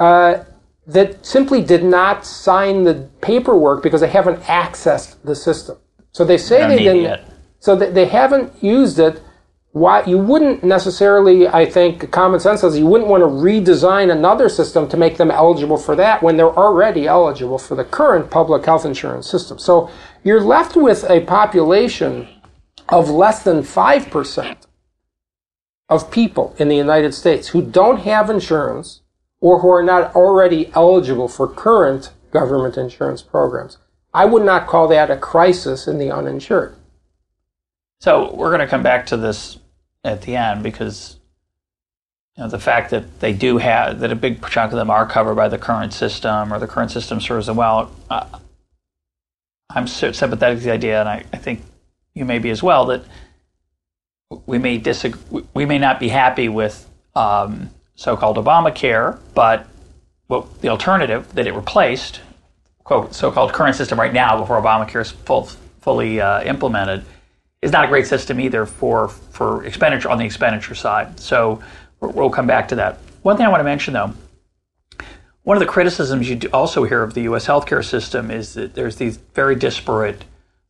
uh, that simply did not sign the paperwork because they haven't accessed the system. So they say they didn't. So they, they haven't used it. Why you wouldn't necessarily? I think common sense says you wouldn't want to redesign another system to make them eligible for that when they're already eligible for the current public health insurance system. So you're left with a population of less than five percent of people in the United States who don't have insurance or who are not already eligible for current government insurance programs. I would not call that a crisis in the uninsured. So we're going to come back to this at the end because you know, the fact that they do have that a big chunk of them are covered by the current system or the current system serves them well. Uh, I'm sympathetic to the idea, and I, I think you may be as well that we may disagree. We may not be happy with um, so-called Obamacare, but well, the alternative that it replaced, quote, so-called current system right now before Obamacare is full, fully uh, implemented, is not a great system either for for expenditure on the expenditure side. So we'll come back to that. One thing I want to mention though, one of the criticisms you also hear of the U.S. healthcare system is that there's these very disparate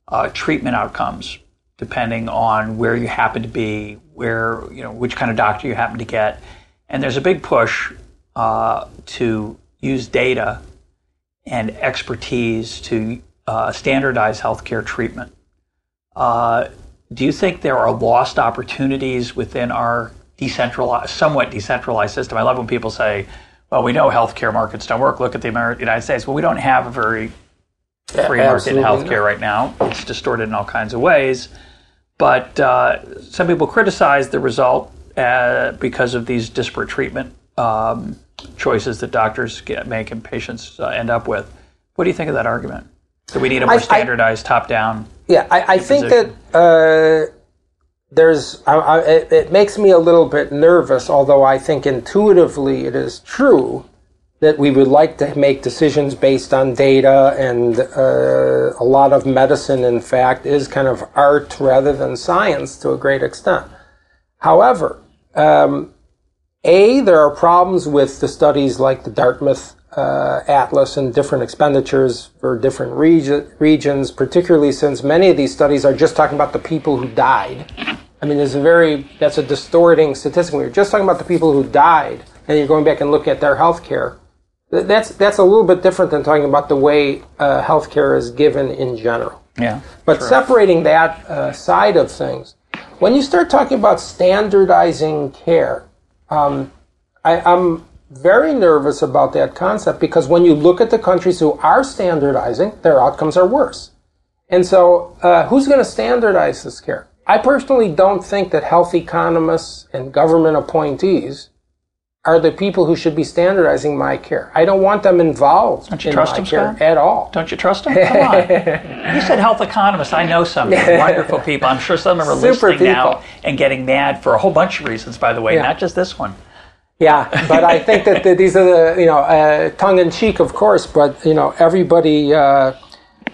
uh, treatment outcomes depending on where you happen to be, where you know which kind of doctor you happen to get, and there's a big push uh, to use data and expertise to uh, standardize healthcare treatment. Uh, do you think there are lost opportunities within our decentralized, somewhat decentralized system? I love when people say, "Well, we know healthcare markets don't work. Look at the Ameri- United States." Well, we don't have a very free market in healthcare right now. It's distorted in all kinds of ways. But uh, some people criticize the result uh, because of these disparate treatment um, choices that doctors get, make and patients uh, end up with. What do you think of that argument? Do we need a more I- I- standardized, top-down? Yeah, I, I think that uh, there's. I, I, it, it makes me a little bit nervous, although I think intuitively it is true that we would like to make decisions based on data, and uh, a lot of medicine, in fact, is kind of art rather than science to a great extent. However, um, a there are problems with the studies like the Dartmouth uh, atlas and different expenditures for different regi- regions, particularly since many of these studies are just talking about the people who died. I mean, there's a very that's a distorting statistic. When you're just talking about the people who died, and you're going back and look at their health care, That's that's a little bit different than talking about the way uh, healthcare is given in general. Yeah. But separating that uh, side of things, when you start talking about standardizing care, um, I, I'm very nervous about that concept because when you look at the countries who are standardizing, their outcomes are worse. And so, uh, who's going to standardize this care? I personally don't think that health economists and government appointees are the people who should be standardizing my care. I don't want them involved Don't you in trust my them, care Scott? at all. Don't you trust them? Come on. you said health economists. I know some wonderful people. I'm sure some of them are Super listening now and getting mad for a whole bunch of reasons, by the way, Yeah. not just this one. Yeah, but I think that the, these are the you know uh, tongue in cheek, of course. But you know everybody uh,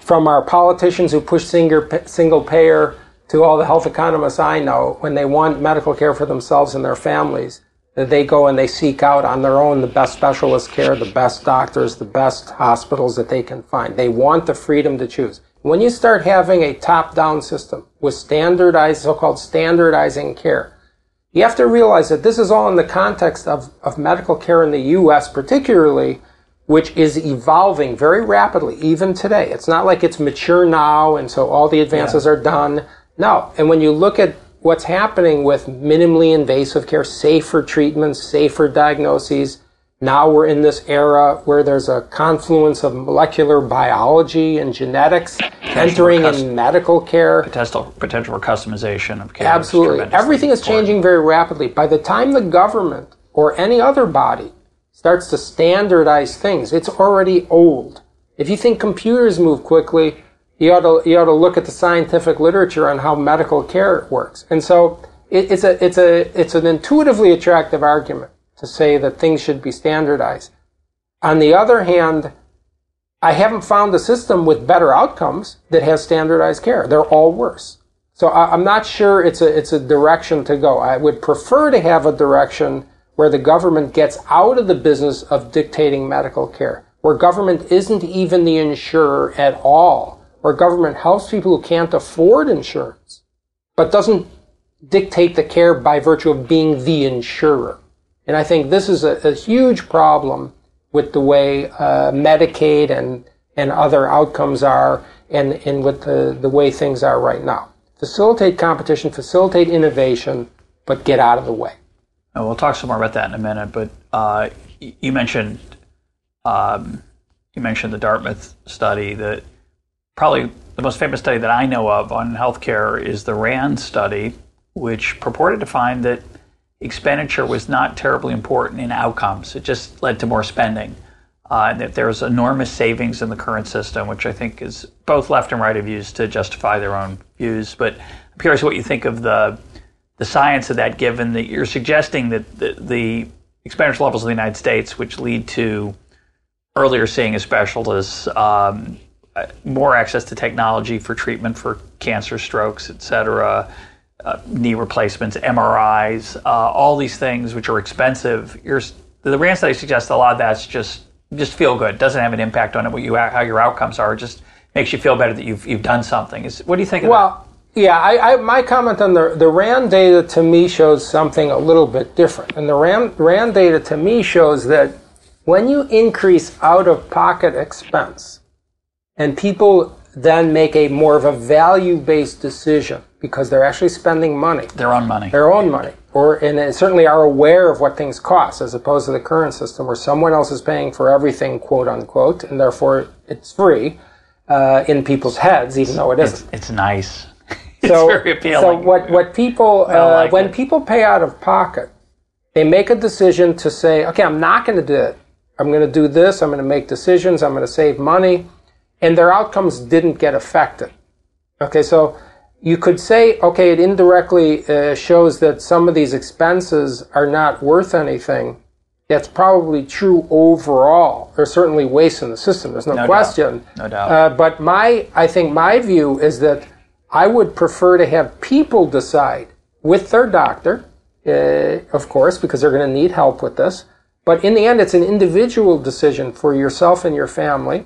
from our politicians who push single single payer to all the health economists I know, when they want medical care for themselves and their families, they go and they seek out on their own the best specialist care, the best doctors, the best hospitals that they can find. They want the freedom to choose. When you start having a top-down system with standardized, so-called standardizing care, you have to realize that this is all in the context of, of medical care in the U.S., particularly, which is evolving very rapidly, even today. It's not like it's mature now, and so all the advances are done. No. And when you look at what's happening with minimally invasive care, safer treatments, safer diagnoses, now we're in this era where there's a confluence of molecular biology and genetics entering cus- in medical care. Potential, potential for customization of care. Absolutely. tremendously Everything is important. changing very rapidly. By the time the government or any other body starts to standardize things, it's already old. If you think computers move quickly, you ought to, you ought to look at the scientific literature on how medical care works. And so it, it's a, it's a, it's an intuitively attractive argument to say that things should be standardized. On the other hand, I haven't found a system with better outcomes that has standardized care. They're all worse. So I, I'm not sure it's a it's a direction to go. I would prefer to have a direction where the government gets out of the business of dictating medical care, where government isn't even the insurer at all, where government helps people who can't afford insurance, but doesn't dictate the care by virtue of being the insurer. And I think this is a, a huge problem with the way uh, Medicaid and, and other outcomes are and, and with the, the way things are right now. Facilitate competition, facilitate innovation, but get out of the way. And we'll talk some more about that in a minute. But uh, you mentioned um, you mentioned the Dartmouth study. That probably the most famous study that I know of on healthcare is the RAND study, which purported to find that expenditure was not terribly important in outcomes. It just led to more spending. Uh, and that there's enormous savings in the current system, which I think is both left and right have used to justify their own views. But I'm curious what you think of the the science of that, given that you're suggesting that the, the expenditure levels of the United States, which lead to earlier seeing a specialist, um, more access to technology for treatment for cancer, strokes, et cetera, uh, knee replacements, MRIs, uh, all these things which are expensive. You're, the RAND study suggests a lot of that's just just feel good. Doesn't have an impact on it what you how your outcomes are. It just makes you feel better that you've you've done something. Is what do you think? Well, yeah, I, I, my comment on the, the RAND data to me shows something a little bit different. And the RAND, RAND data to me shows that when you increase out of pocket expense and people then make a more of a value based decision because they're actually spending money, Their own money. their own money, or and certainly are aware of what things cost, as opposed to the current system where someone else is paying for everything, quote unquote, and therefore it's free uh, in people's heads, even though it isn't. It's nice. It's So, very appealing. so what what people uh, like when it. people pay out of pocket, they make a decision to say, okay, I'm not going to do it. I'm going to do this. I'm going to make decisions. I'm going to save money, and their outcomes didn't get affected. Okay, so you could say, okay, it indirectly uh, shows that some of these expenses are not worth anything. That's probably true overall. There's certainly waste in the system. There's no, doubt. question. No doubt. Uh, but my, I think my view is that I would prefer to have people decide with their doctor, uh, of course, because they're going to need help with this. But in the end, it's an individual decision for yourself and your family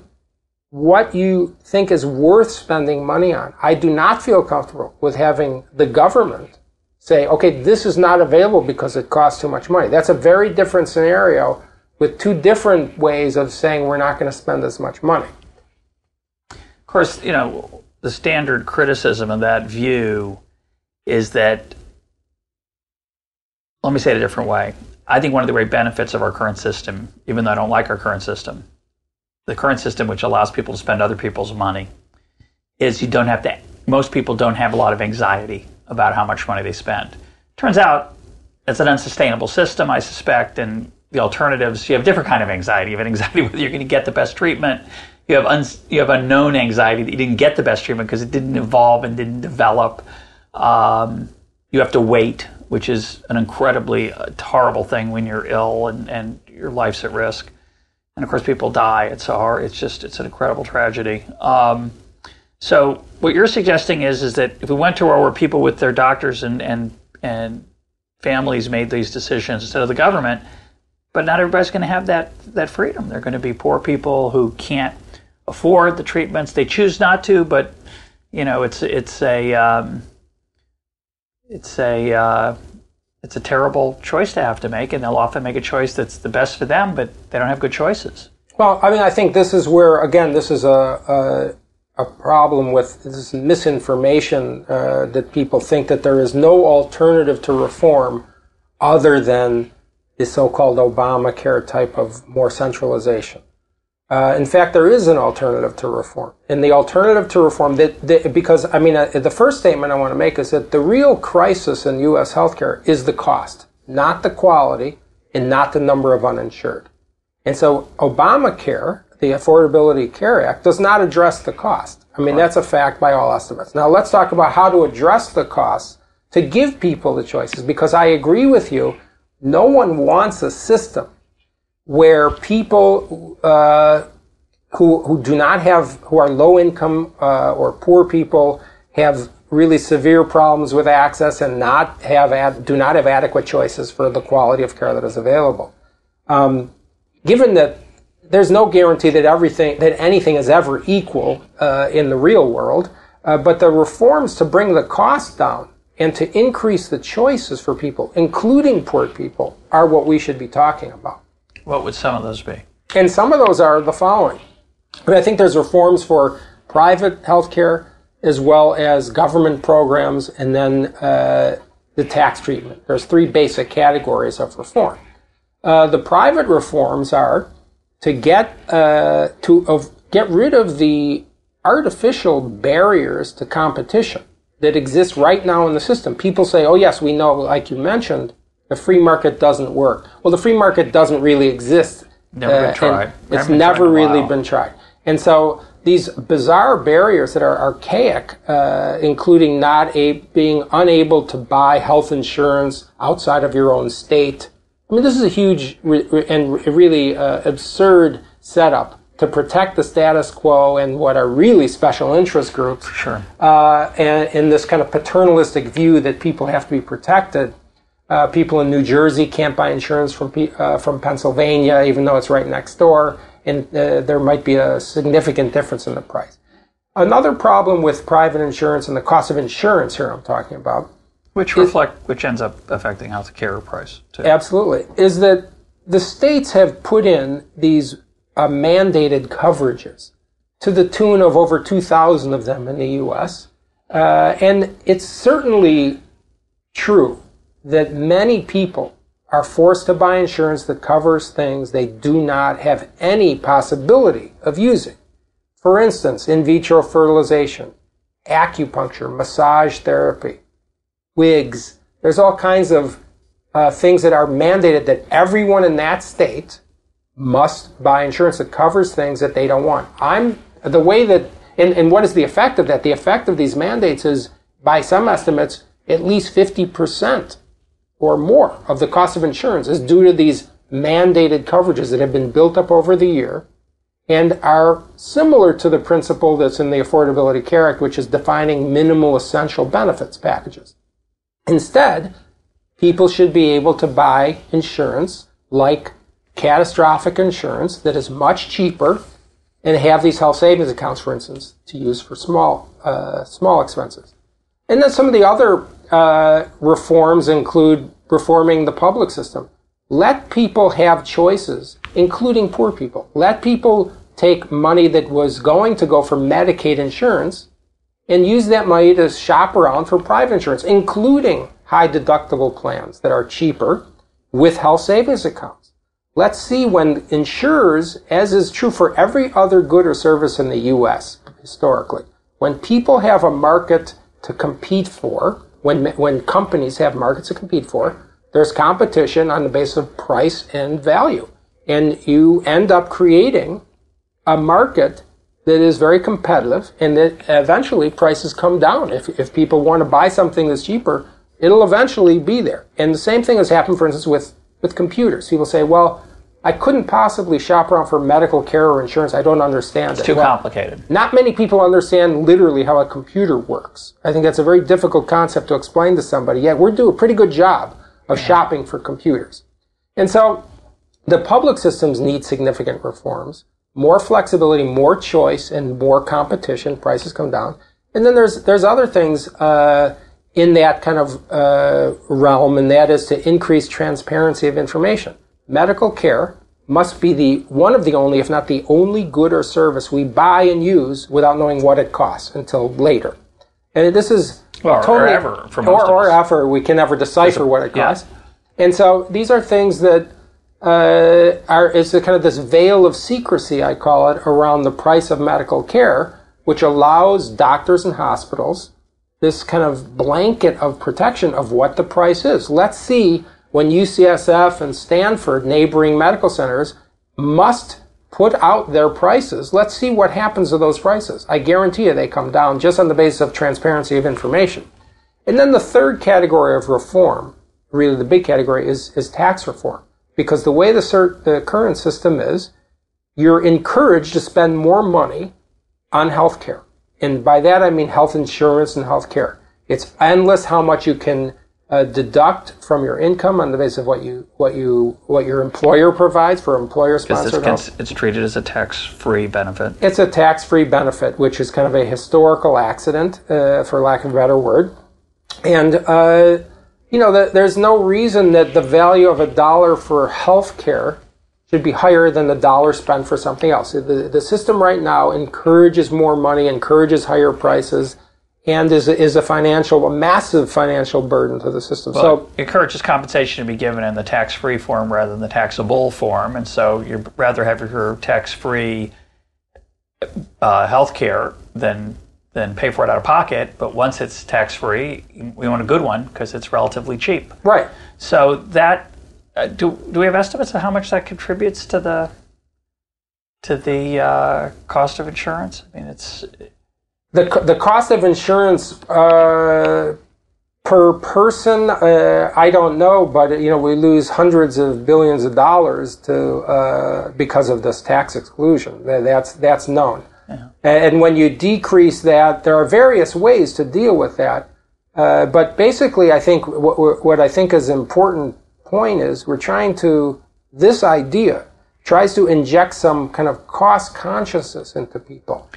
what you think is worth spending money on. I do not feel comfortable with having the government say, okay, this is not available because it costs too much money. That's a very different scenario with two different ways of saying we're not going to spend as much money. Of course, you know, the standard criticism of that view is that, let me say it a different way. I think one of the great benefits of our current system, even though I don't like our current system, the current system which allows people to spend other people's money, is you don't have to, most people don't have a lot of anxiety about how much money they spend. Turns out it's an unsustainable system, I suspect, and the alternatives, you have different kind of anxiety. You have anxiety whether you're going to get the best treatment. You have un, you have unknown anxiety that you didn't get the best treatment because it didn't evolve and didn't develop. Um, you have to wait, which is an incredibly uh, horrible thing when you're ill and, and your life's at risk. And of course, people die. It's a It's just it's an incredible tragedy. Um, so what you're suggesting is is that if we went to world where people with their doctors and and and families made these decisions instead of the government, but not everybody's going to have that that freedom. They're going to be poor people who can't afford the treatments. They choose not to, but you know, it's it's a um, it's a uh, it's a terrible choice to have to make, and they'll often make a choice that's the best for them, but they don't have good choices. Well, I mean, I think this is where again, this is a, a a problem with this misinformation uh, that people think that there is no alternative to reform other than the so-called Obamacare type of more centralization. Uh, in fact, there is an alternative to reform, and the alternative to reform that, that because I mean uh, the first statement I want to make is that the real crisis in U.S. healthcare is the cost, not the quality, and not the number of uninsured. And so Obamacare the Affordability Care Act does not address the cost. I mean, that's a fact by all estimates. Now, let's talk about how to address the costs to give people the choices, because I agree with you. No one wants a system where people uh, who who do not have who are low income uh, or poor people have really severe problems with access and not have ad, do not have adequate choices for the quality of care that is available. Um, given that there's no guarantee that everything that anything is ever equal uh, in the real world. Uh, but the reforms to bring the cost down and to increase the choices for people, including poor people, are what we should be talking about. What would some of those be? And some of those are the following. But I think there's reforms for private health care as well as government programs and then uh, the tax treatment. There's three basic categories of reform. Uh, the private reforms are to get uh, to of, get rid of the artificial barriers to competition that exist right now in the system. People say, "Oh yes, we know," like you mentioned, the free market doesn't work. Well, the free market doesn't really exist. Never uh, been tried. It's never tried really been tried. And so these bizarre barriers that are archaic, uh, including not a, being unable to buy health insurance outside of your own state, I mean, this is a huge and really uh, absurd setup to protect the status quo and what are really special interest groups. Sure. Uh, and in this kind of paternalistic view that people have to be protected. Uh, people in New Jersey can't buy insurance from uh, from Pennsylvania, even though it's right next door, and uh, there might be a significant difference in the price. Another problem with private insurance and the cost of insurance here I'm talking about which reflect, which ends up affecting health care price too. Absolutely, is that the states have put in these uh, mandated coverages to the tune of over 2,000 of them in the U.S. Uh, and it's certainly true that many people are forced to buy insurance that covers things they do not have any possibility of using. For instance, in vitro fertilization, acupuncture, massage therapy, wigs. There's all kinds of uh, things that are mandated that everyone in that state must buy insurance that covers things that they don't want. I'm the way that, and, and what is the effect of that? The effect of these mandates is, by some estimates, at least 50% or more of the cost of insurance is due to these mandated coverages that have been built up over the year and are similar to the principle that's in the Affordability Care Act, which is defining minimal essential benefits packages. Instead, people should be able to buy insurance like catastrophic insurance that is much cheaper and have these health savings accounts, for instance, to use for small, uh, small expenses. And then some of the other uh, reforms include reforming the public system. Let people have choices including poor people. Let people take money that was going to go for Medicaid insurance and use that money to shop around for private insurance, including high deductible plans that are cheaper with health savings accounts. Let's see when insurers, as is true for every other good or service in the U.S. historically, when people have a market to compete for, when, when companies have markets to compete for, there's competition on the basis of price and value. And you end up creating a market that is very competitive and that eventually prices come down. If, if people want to buy something that's cheaper, it'll eventually be there. And the same thing has happened, for instance, with, with computers. People say, well, I couldn't possibly shop around for medical care or insurance. I don't understand it's it. too well, complicated. Not many people understand literally how a computer works. I think that's a very difficult concept to explain to somebody. Yet we're doing a pretty good job of shopping for computers. And so the public systems need significant reforms, more flexibility, more choice, and more competition. Prices come down. And then there's, there's other things, uh, in that kind of uh, realm, and that is to increase transparency of information. Medical care must be the one of the only, if not the only good or service we buy and use without knowing what it costs until later. And this is well, totally, or ever for or, or ever we can never decipher what it costs. Yeah. And so these are things that uh, are it's a kind of this veil of secrecy, I call it, around the price of medical care, which allows doctors and hospitals this kind of blanket of protection of what the price is. Let's see when UCSF and Stanford, neighboring medical centers, must put out their prices. Let's see what happens to those prices. I guarantee you they come down just on the basis of transparency of information. And then the third category of reform, really the big category, is, is tax reform. Because the way the, the current system is, you're encouraged to spend more money on health care. And by that I mean health insurance and health care. It's endless how much you can uh, deduct from your income on the basis of what you what you what your employer provides for employer sponsored health. It's treated as a tax free benefit. It's a tax free benefit, which is kind of a historical accident, uh, for lack of a better word. And uh, you know, the, there's no reason that the value of a dollar for health care should be higher than the dollar spent for something else. The, the system right now encourages more money, encourages higher prices, and is a, is a financial, a massive financial burden to the system. Well, so it encourages compensation to be given in the tax-free form rather than the taxable form, and so you'd rather have your tax-free uh, health care than than pay for it out of pocket. But once it's tax-free, we want a good one because it's relatively cheap. Right. So that uh, do do we have estimates of how much that contributes to the to the uh, cost of insurance? I mean, it's the the cost of insurance uh, per person. Uh, I don't know, but you know we lose hundreds of billions of dollars to uh, because of this tax exclusion. That's that's known. Yeah. And when you decrease that, there are various ways to deal with that. Uh, but basically, I think what, what I think is important point is we're trying to, this idea tries to inject some kind of cost consciousness into people.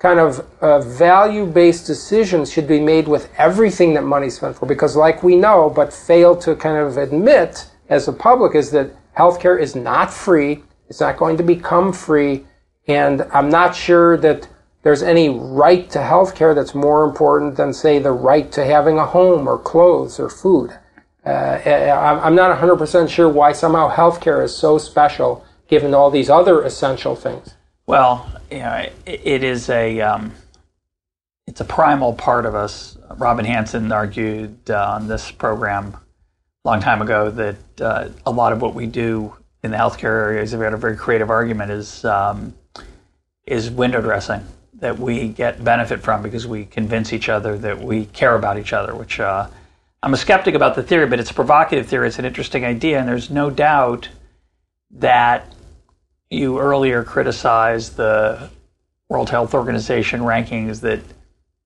Kind of uh, value based decisions should be made with everything that money's spent for because, like we know, but fail to kind of admit as a public, is that healthcare is not free. It's not going to become free. And I'm not sure that there's any right to healthcare that's more important than, say, the right to having a home or clothes or food. Uh, I'm not 100% sure why somehow healthcare is so special given all these other essential things. Well, you know, it, it is a um, it's a primal part of us. Robin Hanson argued uh, on this program a long time ago that uh, a lot of what we do in the healthcare area is had a very creative argument is um, is window dressing that we get benefit from because we convince each other that we care about each other, which uh, I'm a skeptic about the theory, but it's a provocative theory. It's an interesting idea, and there's no doubt that you earlier criticized the World Health Organization rankings that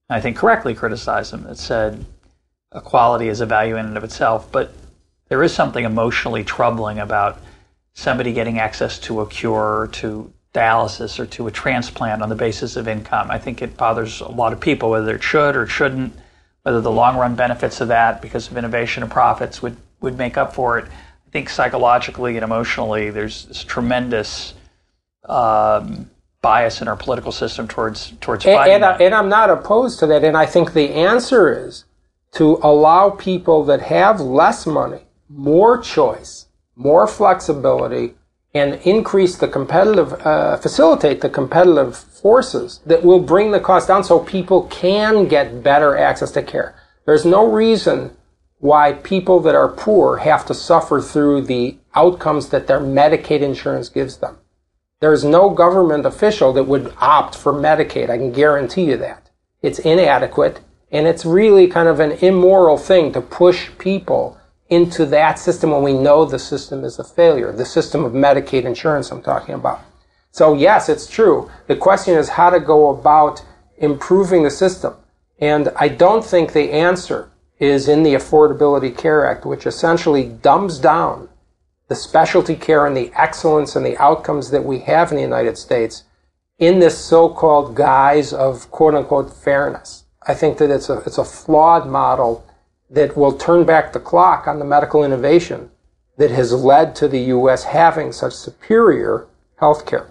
I think correctly criticized them that said equality is a value in and of itself, but there is something emotionally troubling about somebody getting access to a cure, to dialysis, or to a transplant on the basis of income. I think it bothers a lot of people, whether it should or shouldn't whether the long run benefits of that because of innovation and profits would, would make up for it. Think psychologically and emotionally, there's this tremendous um, bias in our political system towards towards and, fighting and, I, and I'm not opposed to that. And I think the answer is to allow people that have less money more choice, more flexibility, and increase the competitive, uh, facilitate the competitive forces that will bring the cost down so people can get better access to care. There's no reason why people that are poor have to suffer through the outcomes that their Medicaid insurance gives them. There's no government official that would opt for Medicaid. I can guarantee you that. It's inadequate and it's really kind of an immoral thing to push people into that system when we know the system is a failure. The system of Medicaid insurance I'm talking about. So yes, it's true. The question is how to go about improving the system. And I don't think the answer is in the Affordability Care Act, which essentially dumbs down the specialty care and the excellence and the outcomes that we have in the United States in this so-called guise of quote unquote fairness. I think that it's a, it's a flawed model that will turn back the clock on the medical innovation that has led to the U.S. having such superior health care.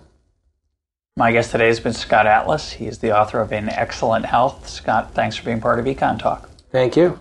My guest today has been Scott Atlas. He is the author of In Excellent Health. Scott, thanks for being part of Econ Talk. Thank you.